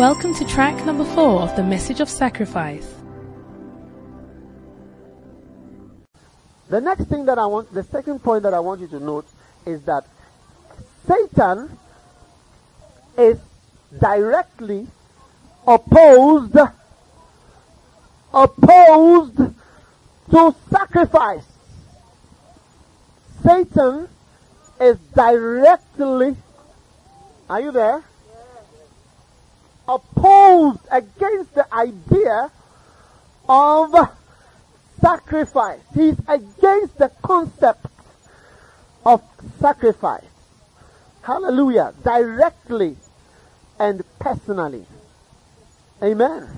Welcome to track number four of the Message of Sacrifice. The next thing that I want, the second point that I want you to note is that Satan is directly opposed, opposed to sacrifice. Satan is directly, are you there? Opposed against the idea of sacrifice. He's against the concept of sacrifice. Hallelujah. Directly and personally. Amen.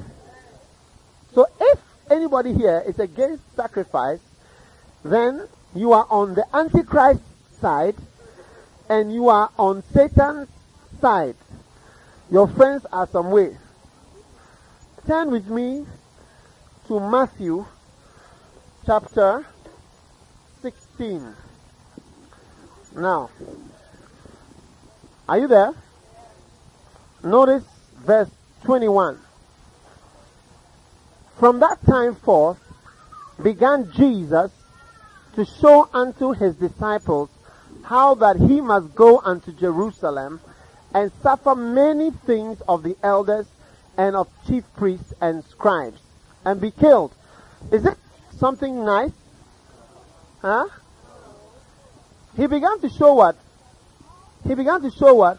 So if anybody here is against sacrifice, then you are on the Antichrist side and you are on Satan's side. Your friends are some way. Turn with me to Matthew chapter 16. Now, are you there? Notice verse 21. From that time forth began Jesus to show unto his disciples how that he must go unto Jerusalem and suffer many things of the elders and of chief priests and scribes and be killed. Is it something nice? Huh? He began to show what? He began to show what?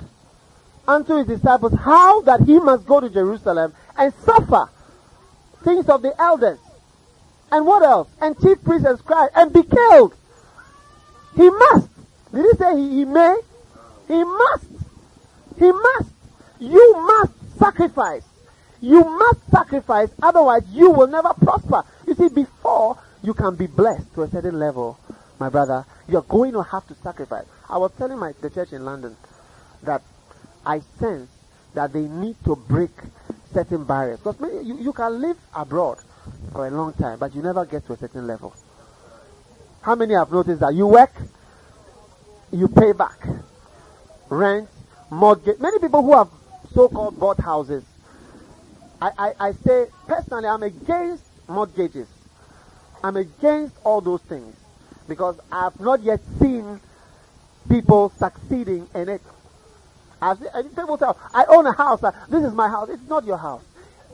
Unto his disciples how that he must go to Jerusalem and suffer things of the elders. And what else? And chief priests and scribes and be killed. He must. Did he say he, he may? He must. He must. You must sacrifice. You must sacrifice, otherwise you will never prosper. You see, before you can be blessed to a certain level, my brother, you're going to have to sacrifice. I was telling my the church in London that I sense that they need to break certain barriers. Because you, you can live abroad for a long time, but you never get to a certain level. How many have noticed that you work, you pay back rent, mortgage. Many people who have so-called bought houses, I, I, I say personally, I'm against mortgages. I'm against all those things because I've not yet seen people succeeding in it. As people say, I own a house. Uh, this is my house. It's not your house.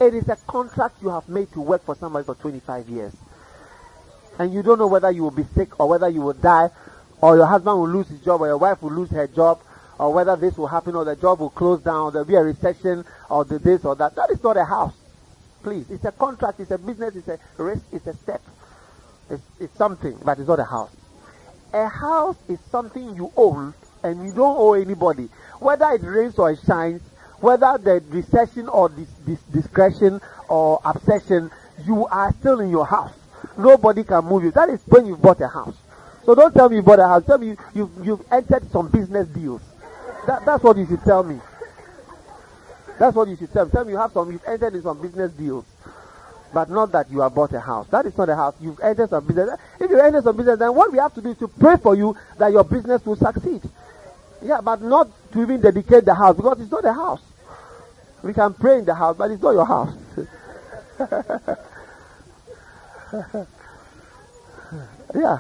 It is a contract you have made to work for somebody for 25 years. And you don't know whether you will be sick or whether you will die or your husband will lose his job or your wife will lose her job or whether this will happen or the job will close down there'll be a recession or the this or that. That is not a house. Please. It's a contract. It's a business. It's a risk. It's a step. It's, it's something, but it's not a house. A house is something you own and you don't owe anybody. Whether it rains or it shines, whether the recession or this, this discretion or obsession, you are still in your house. Nobody can move you. That is when you bought a house. So don't tell me you bought a house. Tell me you, you, you've entered some business deals. That, that's what you should tell me. That's what you should tell me. Tell me you have some, you've entered in some business deals. But not that you have bought a house. That is not a house. You've entered some business. If you enter some business, then what we have to do is to pray for you that your business will succeed. Yeah, but not to even dedicate the house because it's not a house. We can pray in the house, but it's not your house. yeah.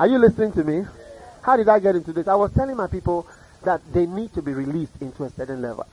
Are you listening to me? How did I get into this? I was telling my people that they need to be released into a certain level.